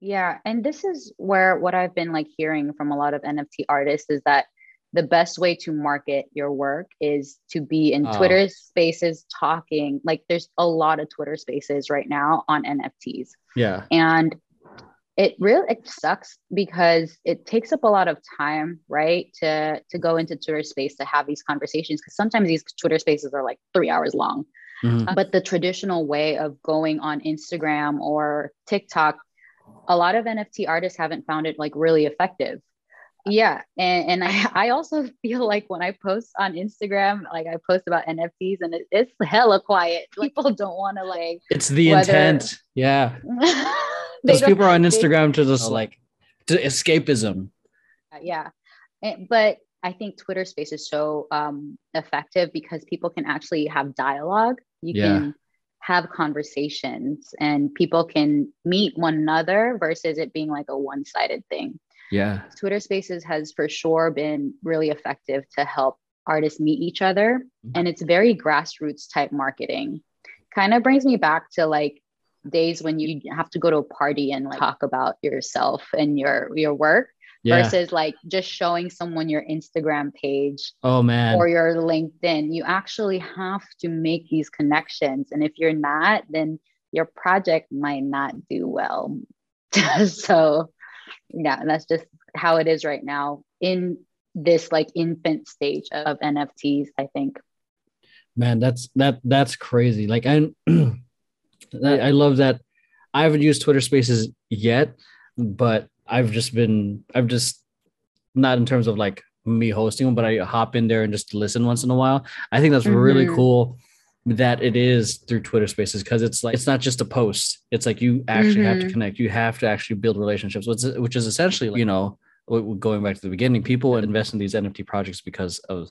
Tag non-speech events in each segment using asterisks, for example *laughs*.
Yeah. And this is where what I've been like hearing from a lot of NFT artists is that the best way to market your work is to be in Oh. Twitter spaces talking. Like there's a lot of Twitter spaces right now on NFTs. Yeah. And it really it sucks because it takes up a lot of time, right? To to go into Twitter space to have these conversations. Cause sometimes these Twitter spaces are like three hours long. Mhm. But the traditional way of going on Instagram or TikTok, a lot of NFT artists haven't found it like really effective. Yeah. And, and I, *laughs* I also feel like when I post on Instagram, like I post about NFTs and it, it's hella quiet. *laughs* People don't want to like, It's the Whether- intent. Yeah. *laughs* they Those people are on they- Instagram to just like to escapism. yeah And- but i think twitter space is so um, effective because people can actually have dialogue you Yeah. can have conversations and people can meet one another versus it being like a one-sided thing Yeah. twitter spaces has for sure been really effective to help artists meet each other Mhm. and it's very grassroots type marketing kind of brings me back to like days when you have to go to a party and like talk about yourself and your your work Yeah. versus like just showing someone your Instagram page oh man. or your LinkedIn. You actually have to make these connections. And if you're not, then your project might not do well. *laughs* so, yeah, that's just how it is right now in this like infant stage of NFTs, I think. man that's that that's crazy like i *clears throat* I I love that i haven't used twitter spaces yet but i've just been i've just not in terms of like me hosting them but i hop in there and just listen once in a while i think that's really Mhm. cool that it is through twitter spaces because it's like it's not just a post it's like you actually have to Mhm. connect you have to actually build relationships which is, which is essentially you know going back to the beginning people invest in these nft projects because of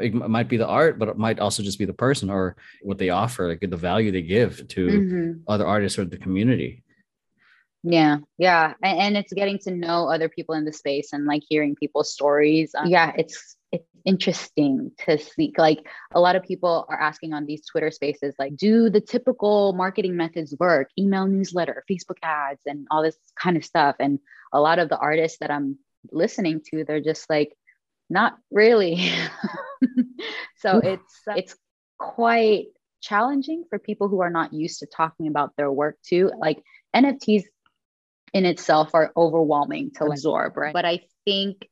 it might be the art but it might also just be the person or what they offer like the value they give to Mhm. other artists or the community Yeah, yeah, and, and it's getting to know other people in the space and like hearing people's stories. Um, yeah, it's it's interesting to see. Like a lot of people are asking on these Twitter spaces, like, do the typical marketing methods work? Email newsletter, Facebook ads, and all this kind of stuff. And a lot of the artists that I'm listening to, they're just like, not really. *laughs* so it's it's quite challenging for people who are not used to talking about their work too. Like NFTs in itself are overwhelming to absorb, right? But I think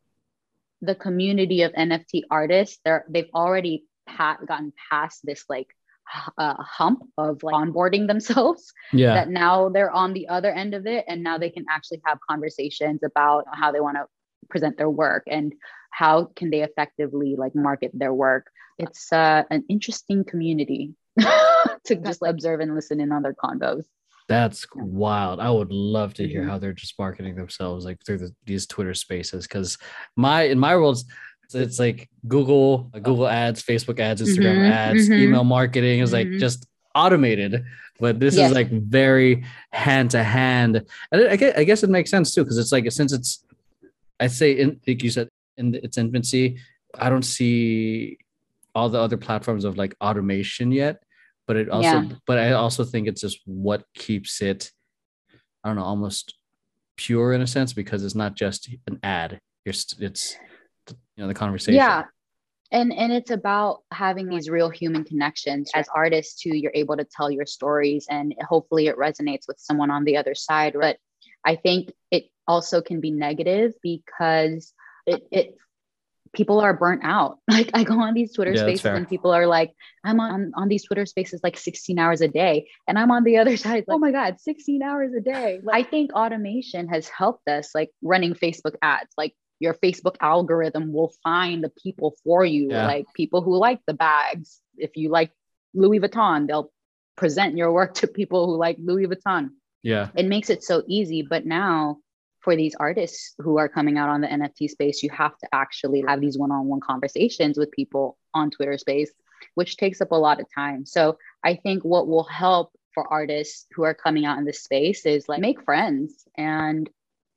the community of NFT artists, they're they've already pa- gotten past this like uh, hump of like onboarding *laughs* themselves yeah. that now they're on the other end of it and now they can actually have conversations about how they want to present their work and how can they effectively like market their work. It's uh, an interesting community *laughs* to just like, observe and listen in on their convos That's wild. I would love to hear Mhm. how they're just marketing themselves like through the, these Twitter spaces. Cause my in my world, it's, it's like Google, uh, Google ads, Facebook ads, Instagram Mhm, ads, mhm. email marketing is like Mhm. just automated. But this Yes. is like very hand to hand. And I guess, I guess it makes sense too, because it's like since it's I'd say in like you said in its infancy, I don't see all the other platforms of like automation yet. But it also, Yeah. but I also think it's just what keeps it, I don't know, almost pure in a sense because it's not just an ad. You're, it's you know the conversation. Yeah. And and it's about having these real human connections as artists too. You're able to tell your stories and hopefully it resonates with someone on the other side. But I think it also can be negative because it it people are burnt out. *laughs* Like I go on these Twitter Yeah, spaces and people are like, I'm on, on these Twitter spaces like 16 hours a day. And I'm on the other *laughs* side, like, oh my God, 16 hours a day. Like, I think automation has helped us, like running Facebook ads. Like your Facebook algorithm will find the people for you, Yeah. like people who like the bags. If you like Louis Vuitton, they'll present your work *laughs* to people who like Louis Vuitton Yeah. it makes it so easy but now for these artists who are coming out on the nft space you have to actually have these one-on-one conversations with people on twitter space which takes up a lot of time. So i think what will help for artists who are coming out in this space is like make friends and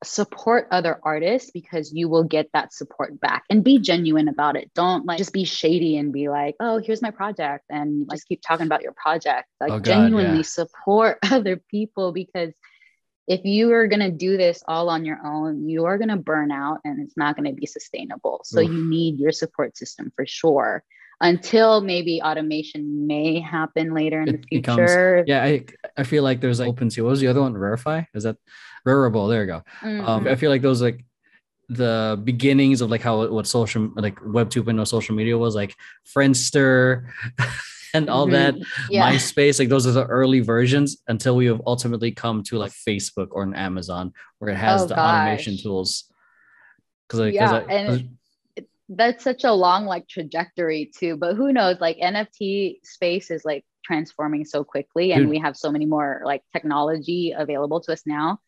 support other artists because you will get that support back and be genuine about it. Don't like just be shady and be like oh here's my project and just keep talking about your project. Like Oh, God, genuinely yeah. support *laughs* other people because if you are going to do this all on your own, you are going to burn out and it's not going to be sustainable. So Oof. you need your support system for sure until maybe automation may happen later in it the future. Becomes, yeah, I, I feel like there's like OpenSea. What was the other one? Rarify? Is that Rarible? There you go. Mm-hmm. Um, I feel like those like the beginnings of like how what social like web 2.0 social media was like friendster and all mm-hmm. that yeah. myspace like those are the early versions until we have ultimately come to like facebook or an amazon where it has oh, the gosh. automation tools because like, yeah, I, and that's such a long like trajectory too but who knows like nft space is like transforming so quickly and Dude. we have so many more like technology available to us now